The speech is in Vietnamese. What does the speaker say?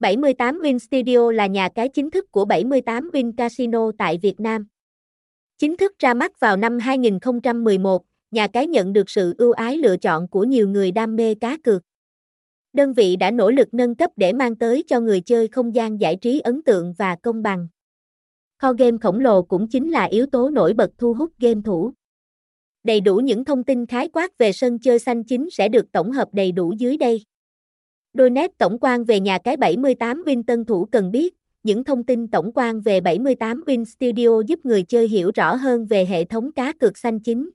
78 Win Studio là nhà cái chính thức của 78 Win Casino tại Việt Nam. Chính thức ra mắt vào năm 2011, nhà cái nhận được sự ưu ái lựa chọn của nhiều người đam mê cá cược. Đơn vị đã nỗ lực nâng cấp để mang tới cho người chơi không gian giải trí ấn tượng và công bằng. Kho game khổng lồ cũng chính là yếu tố nổi bật thu hút game thủ. Đầy đủ những thông tin khái quát về sân chơi xanh chính sẽ được tổng hợp đầy đủ dưới đây. Đôi nét tổng quan về nhà cái 78 Win tân thủ cần biết, những thông tin tổng quan về 78 Win Studio giúp người chơi hiểu rõ hơn về hệ thống cá cược xanh chính.